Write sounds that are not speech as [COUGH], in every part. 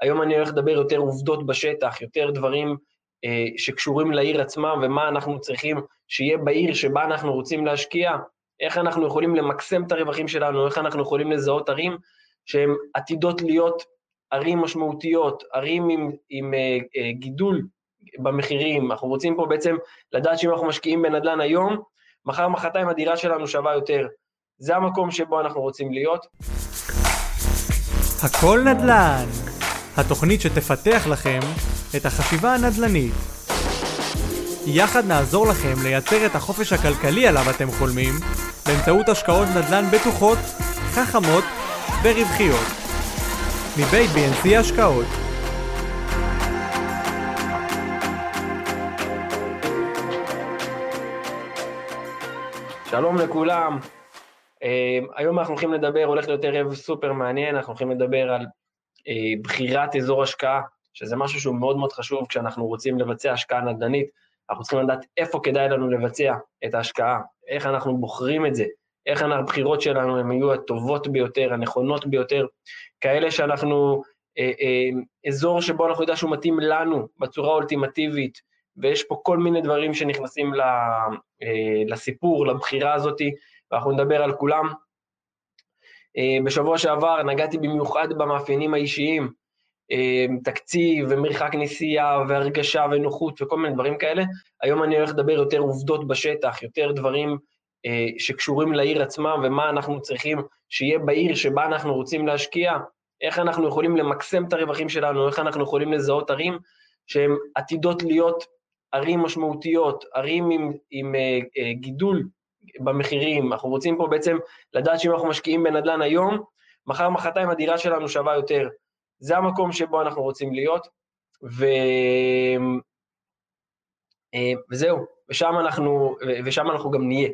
היום אני הולך לדבר יותר עובדות בשטח, יותר דברים אה, שקשורים לעיר עצמה ומה אנחנו צריכים שיהיה בעיר שבה אנחנו רוצים להשקיע, איך אנחנו יכולים למקסם את הרווחים שלנו, איך אנחנו יכולים לזהות ערים שהן עתידות להיות ערים משמעותיות, ערים עם, עם אה, אה, גידול במחירים. אנחנו רוצים פה בעצם לדעת שאם אנחנו משקיעים בנדל"ן היום, מחר מחרתיים הדירה שלנו שווה יותר. זה המקום שבו אנחנו רוצים להיות. הכל נדל"ן, התוכנית שתפתח לכם את החשיבה הנדל"נית. יחד נעזור לכם לייצר את החופש הכלכלי עליו אתם חולמים באמצעות השקעות נדל"ן בטוחות, חכמות ורווחיות. מבית BNC השקעות שלום לכולם. Uh, היום אנחנו הולכים לדבר, הולך להיות ערב סופר מעניין, אנחנו הולכים לדבר על בחירת אזור השקעה, שזה משהו שהוא מאוד מאוד חשוב כשאנחנו רוצים לבצע השקעה נדל"נית. אנחנו צריכים לדעת איפה כדאי לנו לבצע את ההשקעה, איך אנחנו בוחרים את זה, איך הבחירות שלנו הן יהיו הטובות ביותר, הנכונות ביותר, כאלה שאנחנו, אה, אה, אזור שבו אנחנו יודעים שהוא מתאים לנו בצורה אולטימטיבית, ויש פה כל מיני דברים שנכנסים אה, לסיפור, לבחירה הזאת, ואנחנו נדבר על כולם. אה, בשבוע שעבר נגעתי במיוחד במאפיינים האישיים, אה, תקציב ומרחק נסיעה והרגשה ונוחות וכל מיני דברים כאלה. היום אני הולך לדבר יותר עובדות בשטח, יותר דברים שקשורים לעיר עצמה ומה אנחנו צריכים שיהיה בעיר שבה אנחנו רוצים להשקיע, איך אנחנו יכולים למקסם את הרווחים שלנו, איך אנחנו יכולים לזהות ערים שהן עתידות להיות ערים משמעותיות, ערים עם, עם uh, uh, גידול במחירים, אנחנו רוצים פה בעצם לדעת שאם אנחנו משקיעים בנדל"ן היום, מחר מחרתיים הדירה שלנו שווה יותר. זה המקום שבו אנחנו רוצים להיות, ו... uh, וזהו, ושם אנחנו, ושם אנחנו גם נהיה.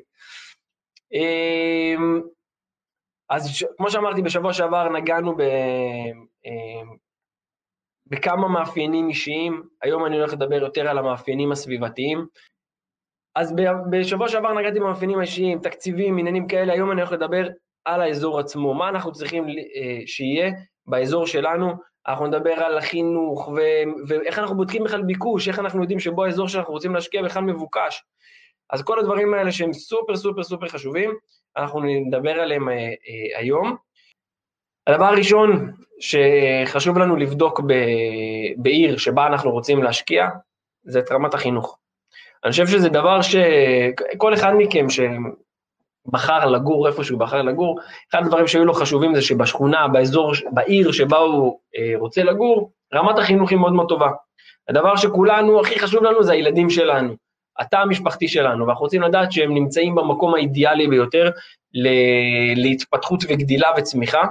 אז כמו שאמרתי, בשבוע שעבר נגענו ב... בכמה מאפיינים אישיים, היום אני הולך לדבר יותר על המאפיינים הסביבתיים. אז בשבוע שעבר נגעתי במאפיינים האישיים, תקציבים, עניינים כאלה, היום אני הולך לדבר על האזור עצמו, מה אנחנו צריכים אה, שיהיה באזור שלנו, אנחנו נדבר על החינוך, ו- ואיך אנחנו בודקים בכלל ביקוש, איך אנחנו יודעים שבו האזור שאנחנו רוצים להשקיע בכלל מבוקש. אז כל הדברים האלה שהם סופר סופר סופר חשובים, אנחנו נדבר עליהם אה, אה, היום. הדבר הראשון שחשוב לנו לבדוק ב, בעיר שבה אנחנו רוצים להשקיע, זה את רמת החינוך. אני חושב שזה דבר שכל אחד מכם שבחר לגור איפה שהוא בחר לגור, אחד הדברים שהיו לו חשובים זה שבשכונה, באזור, בעיר שבה הוא אה, רוצה לגור, רמת החינוך היא מאוד מאוד טובה. הדבר שכולנו, הכי חשוב לנו זה הילדים שלנו, התא המשפחתי שלנו, ואנחנו רוצים לדעת שהם נמצאים במקום האידיאלי ביותר להתפתחות וגדילה וצמיחה,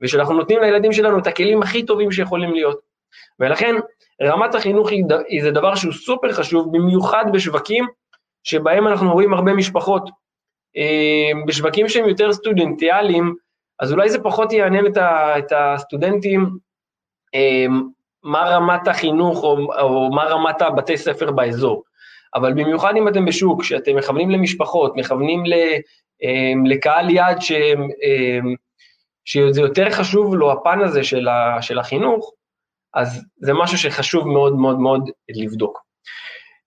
ושאנחנו נותנים לילדים שלנו את הכלים הכי טובים שיכולים להיות. ולכן רמת החינוך היא, היא זה דבר שהוא סופר חשוב, במיוחד בשווקים שבהם אנחנו רואים הרבה משפחות. אה, בשווקים שהם יותר סטודנטיאליים, אז אולי זה פחות יעניין את, ה, את הסטודנטים אה, מה רמת החינוך או, או מה רמת הבתי ספר באזור. אבל במיוחד אם אתם בשוק, שאתם מכוונים למשפחות, מכוונים ל, אה, לקהל יעד שהם שזה יותר חשוב לו הפן הזה של, ה, של החינוך, אז זה משהו שחשוב מאוד מאוד מאוד לבדוק.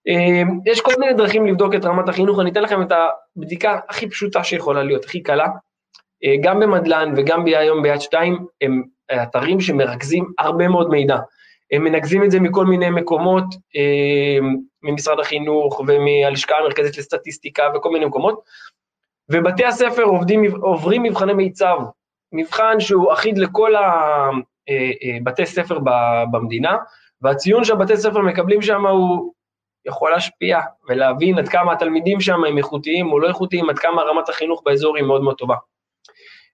אמ, יש כל מיני דרכים לבדוק את רמת החינוך, אני אתן לכם את הבדיקה הכי פשוטה שיכולה להיות, הכי קלה. אה, גם במדלן וגם היום ביד שתיים, הם אתרים שמרכזים הרבה מאוד מידע. הם מנקזים את זה מכל מיני מקומות, אמ, ממשרד החינוך ומהלשכה המרכזית לסטטיסטיקה וכל מיני מקומות, ובתי הספר עובדים, עוברים מבחני מיצב, מבחן שהוא אחיד לכל הבתי אה, אה, ספר במדינה, והציון שהבתי ספר מקבלים שם הוא יכול להשפיע ולהבין עד כמה התלמידים שם הם איכותיים או לא איכותיים, עד כמה רמת החינוך באזור היא מאוד מאוד טובה.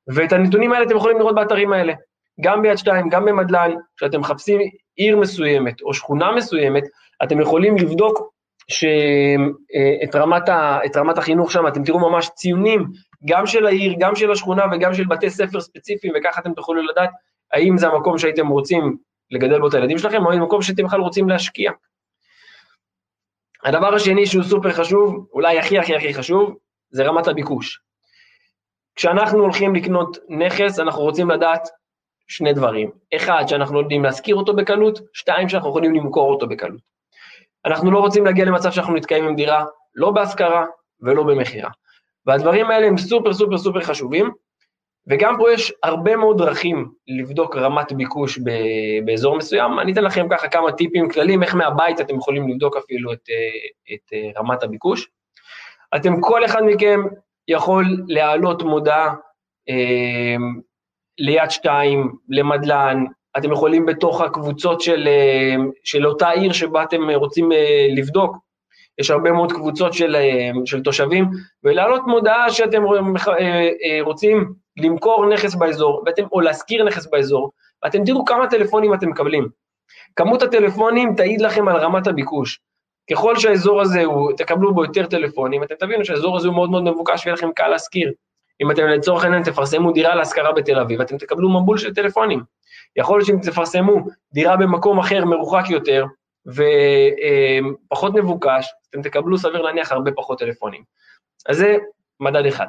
ואת הנתונים האלה אתם יכולים לראות באתרים האלה, גם ביד שתיים, גם במדלן, כשאתם מחפשים עיר מסוימת או שכונה מסוימת, אתם יכולים לבדוק שאת אה, רמת, ה, רמת החינוך שם, אתם תראו ממש ציונים גם של העיר, גם של השכונה וגם של בתי ספר ספציפיים, וככה אתם תוכלו לדעת האם זה המקום שהייתם רוצים לגדל בו את הילדים שלכם, או האם מקום שאתם בכלל רוצים להשקיע. הדבר השני שהוא סופר חשוב, אולי הכי הכי הכי חשוב, זה רמת הביקוש. כשאנחנו הולכים לקנות נכס, אנחנו רוצים לדעת שני דברים. אחד, שאנחנו לא יודעים להשכיר אותו בקלות, שתיים, שאנחנו יכולים למכור אותו בקלות. אנחנו לא רוצים להגיע למצב שאנחנו נתקעים עם דירה, לא בהשכרה ולא במכירה. והדברים האלה הם סופר סופר סופר חשובים, וגם פה יש הרבה מאוד דרכים לבדוק רמת ביקוש ב- באזור מסוים. אני אתן לכם ככה כמה טיפים כלליים, איך מהבית אתם יכולים לבדוק אפילו את, אה, את אה, רמת הביקוש. אתם, כל אחד מכם יכול להעלות מודעה אה, ליד שתיים, למדלן, אתם יכולים בתוך הקבוצות של, של אותה עיר שבה אתם רוצים לבדוק, יש הרבה מאוד קבוצות של, אה, של תושבים, ולהעלות מודעה שאתם רוצים למכור נכס באזור, ואתם, או להשכיר נכס באזור, ואתם תראו כמה טלפונים אתם מקבלים. כמות הטלפונים תעיד לכם על רמת הביקוש. ככל שהאזור הזה, הוא, תקבלו בו יותר טלפונים, אתם תבינו שהאזור הזה הוא מאוד מאוד מבוקש ויהיה לכם קל להשכיר. אם אתם לצורך העניין תפרסמו דירה להשכרה בתל אביב, אתם תקבלו מבול של טלפונים. יכול להיות שאם תפרסמו דירה במקום אחר מרוחק יותר ופחות מבוקש, אתם תקבלו סביר להניח הרבה פחות טלפונים. אז זה מדד אחד.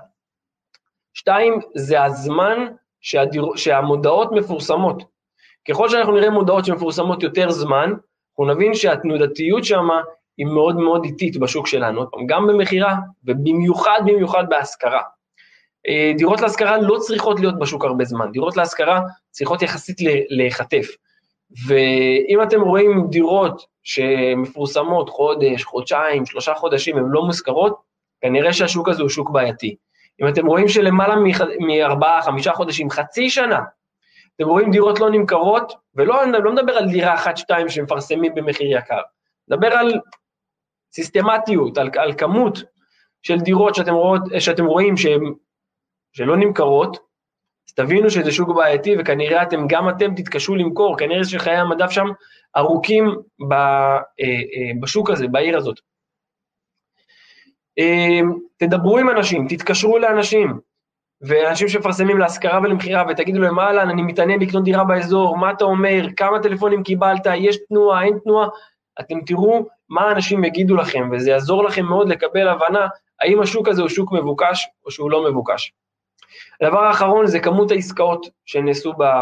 שתיים, זה הזמן שהדיר... שהמודעות מפורסמות. ככל שאנחנו נראה מודעות שמפורסמות יותר זמן, אנחנו נבין שהתנודתיות שם היא מאוד מאוד איטית בשוק שלנו, גם במכירה ובמיוחד במיוחד בהשכרה. אה, דירות להשכרה לא צריכות להיות בשוק הרבה זמן, דירות להשכרה צריכות יחסית להיחטף. ואם אתם רואים דירות שמפורסמות חודש, חודשיים, שלושה חודשים, הן לא מושכרות, כנראה שהשוק הזה הוא שוק בעייתי. אם אתם רואים שלמעלה מארבעה, חמישה חודשים, חצי שנה, אתם רואים דירות לא נמכרות, ולא לא מדבר על דירה אחת, שתיים שמפרסמים במחיר יקר, מדבר על סיסטמטיות, על, על כמות של דירות שאתם, רואות, שאתם רואים שהן שלא נמכרות, אז תבינו שזה שוק בעייתי וכנראה אתם, גם אתם תתקשו למכור, כנראה שחיי המדף שם ארוכים ב, אה, אה, בשוק הזה, בעיר הזאת. אה, תדברו עם אנשים, תתקשרו לאנשים, ואנשים שמפרסמים להשכרה ולמכירה, ותגידו להם, אהלן, אני מתעניין לקנות דירה באזור, מה אתה אומר, כמה טלפונים קיבלת, יש תנועה, אין תנועה, אתם תראו מה האנשים יגידו לכם, וזה יעזור לכם מאוד לקבל הבנה האם השוק הזה הוא שוק מבוקש או שהוא לא מבוקש. הדבר האחרון זה כמות העסקאות שנעשו בא,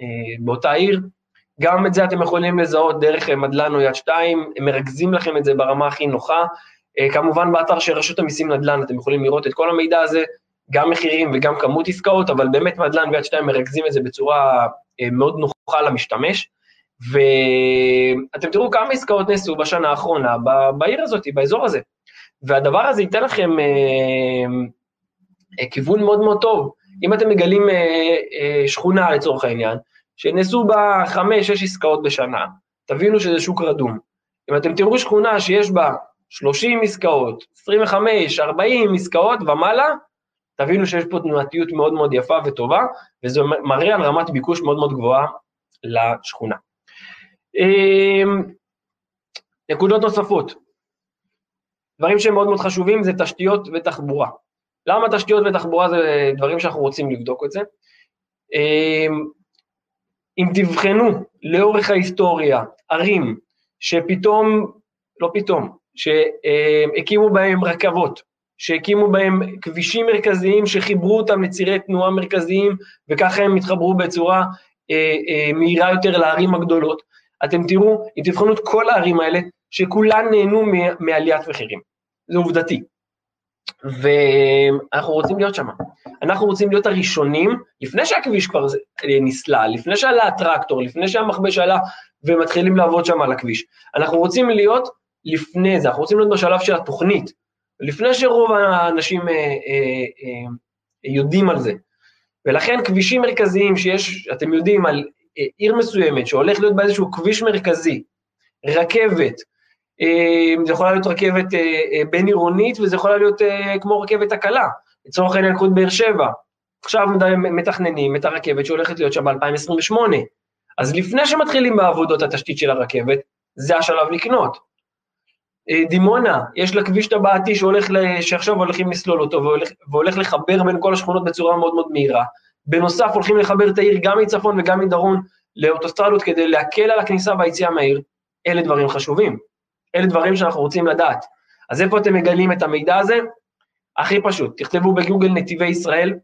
אה, באותה עיר, גם את זה אתם יכולים לזהות דרך מדלן או יד שתיים, הם מרכזים לכם את זה ברמה הכי נוחה. אה, כמובן באתר של רשות המיסים נדל"ן אתם יכולים לראות את כל המידע הזה, גם מחירים וגם כמות עסקאות, אבל באמת מדלן ויד שתיים מרכזים את זה בצורה אה, מאוד נוחה למשתמש. ואתם תראו כמה עסקאות נעשו בשנה האחרונה בעיר הזאת, באזור הזה. והדבר הזה ייתן לכם אה, כיוון מאוד מאוד טוב. אם אתם מגלים אה, אה, שכונה לצורך העניין, שנעשו בה חמש, שש עסקאות בשנה, תבינו שזה שוק רדום. אם אתם תראו שכונה שיש בה 30 עסקאות, 25, 40 עסקאות ומעלה, תבינו שיש פה תנועתיות מאוד מאוד יפה וטובה, וזה מראה על רמת ביקוש מאוד מאוד גבוהה לשכונה. נקודות נוספות, דברים שהם מאוד מאוד חשובים זה תשתיות ותחבורה. למה תשתיות ותחבורה זה דברים שאנחנו רוצים לבדוק את זה? אמ, אם תבחנו לאורך ההיסטוריה ערים שפתאום, לא פתאום, שהקימו בהם רכבות, שהקימו בהם כבישים מרכזיים שחיברו אותם לצירי תנועה מרכזיים וככה הם התחברו בצורה אה, אה, מהירה יותר לערים הגדולות, אתם תראו, אם תבחנו את כל הערים האלה, שכולן נהנו מעליית מחירים. זה עובדתי. ואנחנו רוצים להיות שם. אנחנו רוצים להיות הראשונים, לפני שהכביש כבר נסלל, לפני שעלה הטרקטור, לפני שהמכבש עלה ומתחילים לעבוד שם על הכביש. אנחנו רוצים להיות לפני זה, אנחנו רוצים להיות בשלב של התוכנית, לפני שרוב האנשים אה, אה, אה, יודעים על זה. ולכן כבישים מרכזיים שיש, אתם יודעים, על אה, עיר מסוימת שהולך להיות באיזשהו כביש מרכזי, רכבת, זה יכולה להיות רכבת אה, אה, בין-עירונית וזה יכולה להיות כמו רכבת הקלה. לצורך העניין, קחו את באר שבע. עכשיו מתכננים את הרכבת שהולכת להיות שם ב-2028. אז לפני שמתחילים בעבודות התשתית של הרכבת, זה השלב לקנות. דימונה, יש לה כביש טבעתי שעכשיו הולכים לסלול אותו והולך, והולך לחבר בין כל השכונות בצורה מאוד מאוד מהירה. בנוסף, הולכים לחבר את העיר גם מצפון וגם מדרום לאוטוסטרדות כדי להקל על הכניסה והיציאה מהעיר. אלה דברים חשובים. אלה דברים שאנחנו רוצים לדעת. אז איפה אתם מגלים את המידע הזה? הכי פשוט, תכתבו בגוגל נתיבי ישראל,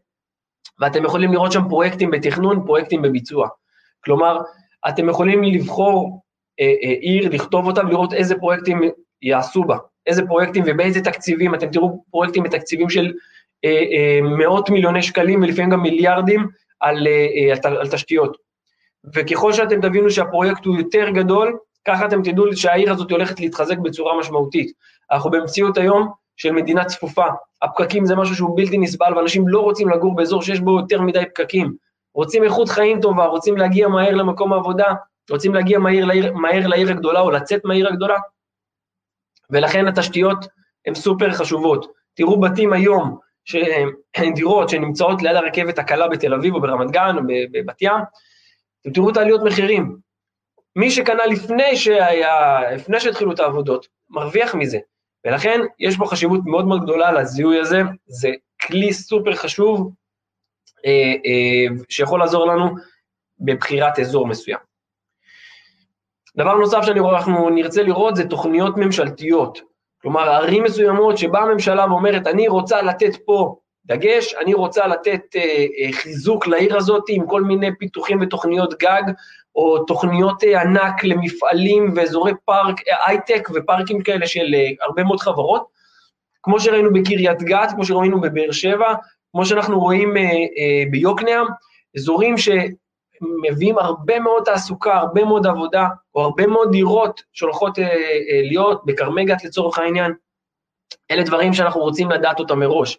ואתם יכולים לראות שם פרויקטים בתכנון, פרויקטים בביצוע. כלומר, אתם יכולים לבחור אה, אה, עיר, לכתוב אותה ולראות איזה פרויקטים יעשו בה, איזה פרויקטים ובאיזה תקציבים, אתם תראו פרויקטים בתקציבים של אה, אה, מאות מיליוני שקלים ולפעמים גם מיליארדים על, אה, אה על, על תשתיות. וככל שאתם תבינו שהפרויקט הוא יותר גדול, ככה אתם תדעו שהעיר הזאת הולכת להתחזק בצורה משמעותית. אנחנו במציאות היום של מדינה צפופה, הפקקים זה משהו שהוא בלתי נסבל, ואנשים לא רוצים לגור באזור שיש בו יותר מדי פקקים. רוצים איכות חיים טובה, רוצים להגיע מהר למקום העבודה, רוצים להגיע מהר לעיר, מהר לעיר הגדולה או לצאת מהעיר הגדולה, ולכן התשתיות הן סופר חשובות. תראו בתים היום, [CLEARS THROAT] דירות שנמצאות ליד הרכבת הקלה בתל אביב או ברמת גן או בבת ים, אתם תראו את העליות מחירים. מי שקנה לפני שהיה, לפני שהתחילו את העבודות, מרוויח מזה. ולכן יש פה חשיבות מאוד מאוד גדולה לזיהוי הזה, זה כלי סופר חשוב אה, אה, שיכול לעזור לנו בבחירת אזור מסוים. דבר נוסף שאנחנו נרצה לראות זה תוכניות ממשלתיות. כלומר, ערים מסוימות שבאה הממשלה ואומרת, אני רוצה לתת פה דגש, אני רוצה לתת אה, אה, חיזוק לעיר הזאת עם כל מיני פיתוחים ותוכניות גג, או תוכניות אה, ענק למפעלים ואזורי פארק, אה, הייטק ופארקים כאלה של אה, הרבה מאוד חברות, כמו שראינו בקריית גת, כמו שראינו בבאר שבע, כמו שאנחנו רואים ביוקנעם, אזורים ש... מביאים הרבה מאוד תעסוקה, הרבה מאוד עבודה, או הרבה מאוד דירות שהולכות להיות בכרמי גת לצורך העניין. אלה דברים שאנחנו רוצים לדעת אותם מראש.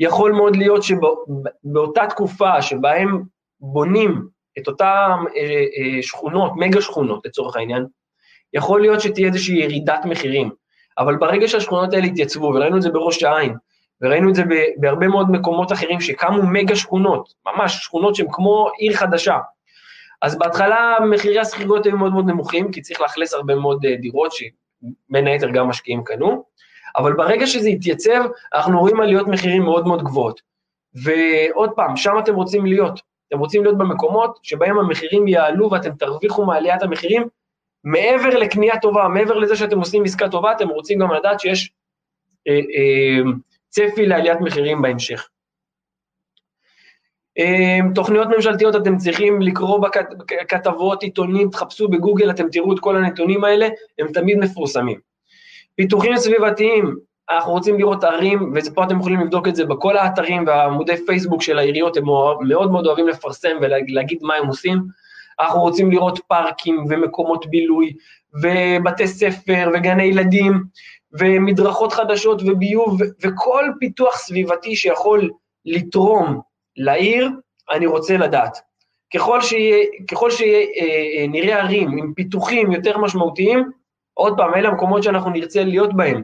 יכול מאוד להיות שבאותה תקופה שבהם בונים את אותן אה, אה, שכונות, מגה שכונות לצורך העניין, יכול להיות שתהיה איזושהי ירידת מחירים, אבל ברגע שהשכונות האלה יתייצבו, וראינו את זה בראש העין, וראינו את זה בהרבה מאוד מקומות אחרים שקמו מגה שכונות, ממש שכונות שהן כמו עיר חדשה. אז בהתחלה מחירי השכירות היו מאוד מאוד נמוכים, כי צריך לאכלס הרבה מאוד אה, דירות שבין היתר גם משקיעים קנו, אבל ברגע שזה יתייצב, אנחנו רואים עליות מחירים מאוד מאוד גבוהות. ועוד פעם, שם אתם רוצים להיות. אתם רוצים להיות במקומות שבהם המחירים יעלו ואתם תרוויחו מעליית המחירים, מעבר לקנייה טובה, מעבר לזה שאתם עושים עסקה טובה, אתם רוצים גם לדעת שיש אה, אה, צפי לעליית מחירים בהמשך. אמ, תוכניות ממשלתיות אתם צריכים לקרוא בכתבות, עיתונים, תחפשו בגוגל, אתם תראו את כל הנתונים האלה, הם תמיד מפורסמים. פיתוחים סביבתיים, אנחנו רוצים לראות ערים, ופה אתם יכולים לבדוק את זה בכל האתרים והעמודי פייסבוק של העיריות, הם מאוד מאוד אוהבים לפרסם ולהגיד מה הם עושים. אנחנו רוצים לראות פארקים ומקומות בילוי, ובתי ספר וגני ילדים, ומדרכות חדשות וביוב, וכל פיתוח סביבתי שיכול לתרום לעיר, אני רוצה לדעת. ככל שיהיה אה, אה, ערים עם פיתוחים יותר משמעותיים, עוד פעם, אלה המקומות שאנחנו נרצה להיות בהם.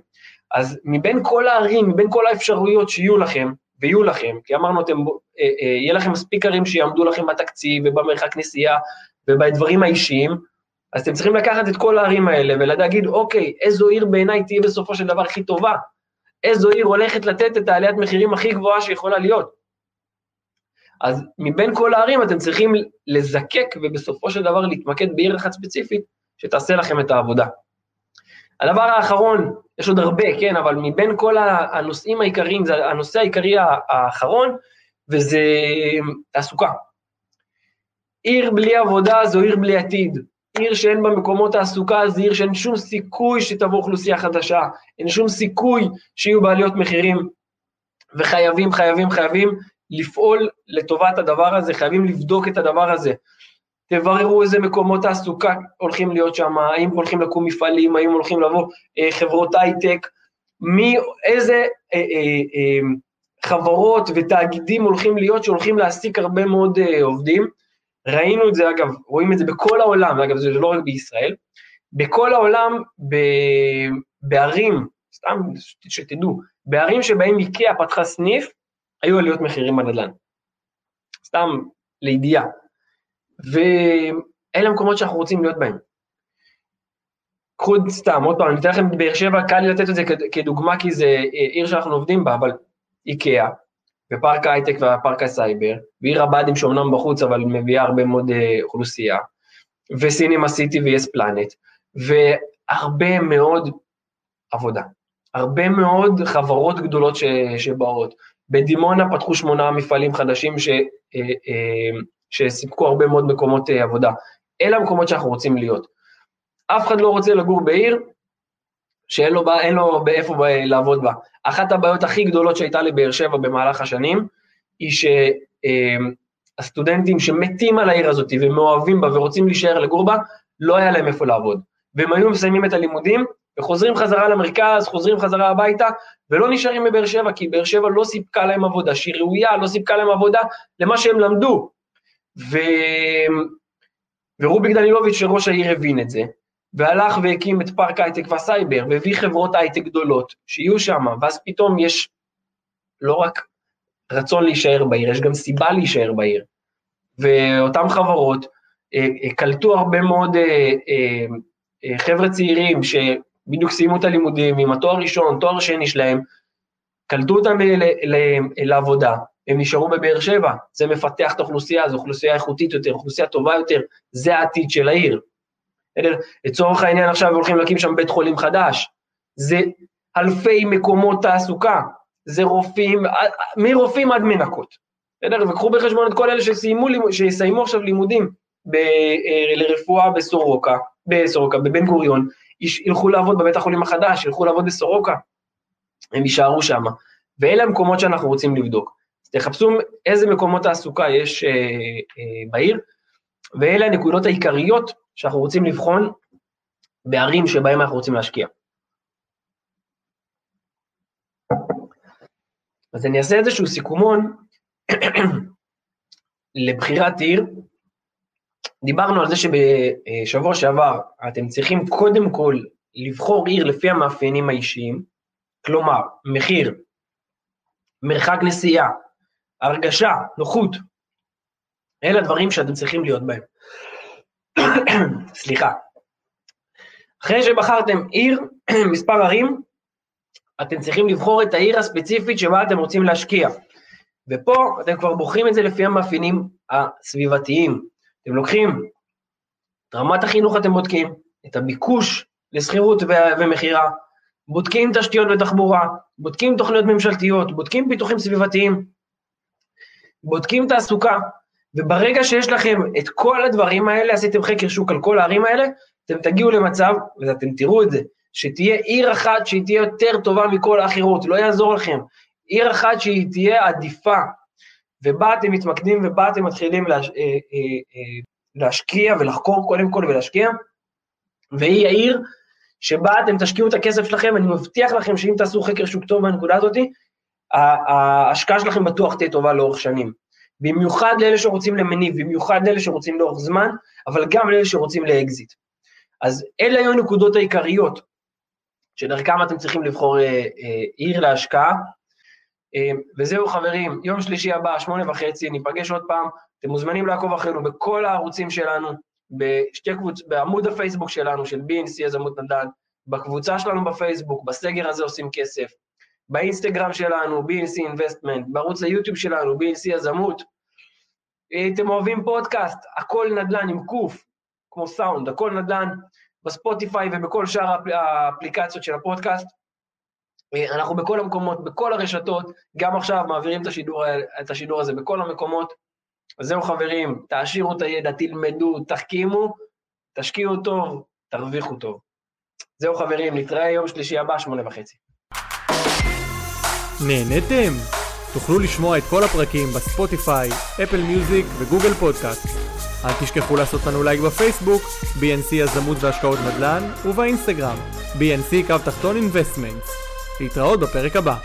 אז מבין כל הערים, מבין כל האפשרויות שיהיו לכם, ויהיו לכם, כי אמרנו, אתם, אה, אה, יהיה לכם מספיק ערים שיעמדו לכם בתקציב ובמרחק נסיעה ובדברים האישיים, אז אתם צריכים לקחת את כל הערים האלה ולהגיד, אוקיי, איזו עיר בעיניי תהיה בסופו של דבר הכי טובה? איזו עיר הולכת לתת את העליית מחירים הכי גבוהה שיכולה להיות? אז מבין כל הערים אתם צריכים לזקק ובסופו של דבר להתמקד בעיר אחת ספציפית שתעשה לכם את העבודה. הדבר האחרון, יש עוד הרבה, כן, אבל מבין כל הנושאים העיקריים, זה הנושא העיקרי האחרון, וזה תעסוקה. עיר בלי עבודה זו עיר בלי עתיד. עיר שאין בה מקומות תעסוקה, זו עיר שאין שום סיכוי שתבוא אוכלוסייה חדשה, אין שום סיכוי שיהיו בעליות מחירים, וחייבים, חייבים, חייבים לפעול לטובת הדבר הזה, חייבים לבדוק את הדבר הזה. תבררו איזה מקומות תעסוקה הולכים להיות שם, האם הולכים לקום מפעלים, האם הולכים לבוא אה, חברות הייטק, מי, איזה אה, אה, אה, חברות ותאגידים הולכים להיות שהולכים להעסיק הרבה מאוד אה, עובדים. ראינו את זה, אגב, רואים את זה בכל העולם, אגב, זה לא רק בישראל, בכל העולם, ב, בערים, סתם שתדעו, בערים שבהם איקאה פתחה סניף, היו עליות מחירים בנדל"ן. סתם לידיעה. ואלה המקומות שאנחנו רוצים להיות בהם. קחו סתם, עוד פעם, אני אתן לכם באר שבע, קל לי לתת את זה כדוגמה, כי זה עיר שאנחנו עובדים בה, אבל איקאה, ופארק ההייטק ופארק הסייבר, ועיר הבה"דים שאומנם בחוץ, אבל מביאה הרבה מאוד אה, אוכלוסייה, וסינימה סיטי ויס פלנט, והרבה מאוד עבודה. הרבה מאוד חברות גדולות ש, שבאות, בדימונה פתחו שמונה מפעלים חדשים ש, שסיפקו הרבה מאוד מקומות עבודה. אלה המקומות שאנחנו רוצים להיות. אף אחד לא רוצה לגור בעיר שאין לו, לו באיפה לעבוד בה. אחת הבעיות הכי גדולות שהייתה לבאר שבע במהלך השנים, היא שהסטודנטים שמתים על העיר הזאת ומאוהבים בה ורוצים להישאר לגור בה, לא היה להם איפה לעבוד. והם היו מסיימים את הלימודים וחוזרים חזרה למרכז, חוזרים חזרה הביתה, ולא נשארים בבאר שבע, כי באר שבע לא סיפקה להם עבודה, שהיא ראויה, לא סיפקה להם עבודה למה שהם למדו. ו... ורוביק דנילוביץ', ראש העיר, הבין את זה, והלך והקים את פארק הייטק והסייבר, והביא חברות הייטק גדולות שיהיו שם, ואז פתאום יש לא רק רצון להישאר בעיר, יש גם סיבה להישאר בעיר. ואותן חברות אה, אה, קלטו הרבה מאוד אה, חבר'ה צעירים שבדיוק סיימו את הלימודים עם התואר ראשון, תואר שני שלהם, קלטו אותם לעבודה, הם נשארו בבאר שבע, זה מפתח את האוכלוסייה, זו אוכלוסייה איכותית יותר, אוכלוסייה טובה יותר, זה העתיד של העיר. לצורך העניין עכשיו הולכים להקים שם בית חולים חדש, זה אלפי מקומות תעסוקה, זה רופאים, מרופאים עד מנקות. בסדר? וקחו בחשבון את כל אלה שסיימו, שיסיימו עכשיו לימודים ב, אה, לרפואה בסורוקה, בסורוקה, בבן גוריון, ילכו לעבוד בבית החולים החדש, ילכו לעבוד בסורוקה, הם יישארו שם. ואלה המקומות שאנחנו רוצים לבדוק. תחפשו איזה מקומות תעסוקה יש אה, אה, בעיר, ואלה הנקודות העיקריות שאנחנו רוצים לבחון בערים שבהם אנחנו רוצים להשקיע. אז אני אעשה איזשהו סיכומון [CLEARS THROAT] לבחירת עיר. דיברנו על זה שבשבוע שעבר אתם צריכים קודם כל לבחור עיר לפי המאפיינים האישיים, כלומר, מחיר, מרחק נסיעה, הרגשה, נוחות, אלה הדברים שאתם צריכים להיות בהם. [CLEARS THROAT] סליחה. אחרי שבחרתם עיר, [CLEARS THROAT] מספר ערים, אתם צריכים לבחור את העיר הספציפית שבה אתם רוצים להשקיע. ופה אתם כבר בוחרים את זה לפי המאפיינים הסביבתיים. אתם לוקחים את רמת החינוך אתם בודקים, את הביקוש לשכירות ומכירה, בודקים תשתיות ותחבורה, בודקים תוכניות ממשלתיות, בודקים פיתוחים סביבתיים, בודקים תעסוקה, וברגע שיש לכם את כל הדברים האלה, עשיתם חקר שוק על כל הערים האלה, אתם תגיעו למצב, ואתם תראו את זה, שתהיה עיר אחת שהיא תהיה יותר טובה מכל האחרות, לא יעזור לכם. עיר אחת שהיא תהיה עדיפה, ובה אתם מתמקדים ובה אתם מתחילים להש... אה, אה, אה, להשקיע ולחקור קודם כל ולהשקיע, והיא העיר שבה אתם תשקיעו את הכסף שלכם, אני מבטיח לכם שאם תעשו חקר שוק טוב בנקודה הזאת, ההשקעה שלכם בטוח תהיה טובה לאורך שנים. במיוחד לאלה שרוצים למניב, במיוחד לאלה שרוצים לאורך זמן, אבל גם לאלה שרוצים לאקזיט. אז אלה היו הנקודות העיקריות שדרכם אתם צריכים לבחור אה, אה, עיר להשקעה. אה, וזהו חברים, יום שלישי הבא, שמונה וחצי, ניפגש עוד פעם. אתם מוזמנים לעקוב אחרינו בכל הערוצים שלנו, בשתי קבוצ... בעמוד הפייסבוק שלנו, של BNC יזמות נדל"ן, בקבוצה שלנו בפייסבוק, בסגר הזה עושים כסף, באינסטגרם שלנו, BNC Investment, בערוץ היוטיוב שלנו, BNC יזמות. אתם אוהבים פודקאסט, הכל נדל"ן עם קוף, כמו סאונד, הכל נדל"ן, בספוטיפיי ובכל שאר האפליקציות של הפודקאסט. אנחנו בכל המקומות, בכל הרשתות, גם עכשיו מעבירים את השידור, את השידור הזה בכל המקומות. אז זהו חברים, תעשירו את הידע, תלמדו, תחכימו, תשקיעו טוב, תרוויחו טוב. זהו חברים, נתראה יום שלישי הבא, שמונה וחצי. נהנתם? תוכלו לשמוע את כל הפרקים בספוטיפיי, אפל מיוזיק וגוגל פודקאסט. אל תשכחו לעשות לנו לייק בפייסבוק, BNC יזמות והשקעות נדל"ן, ובאינסטגרם, BNC קו תחתון investments. להתראות בפרק הבא.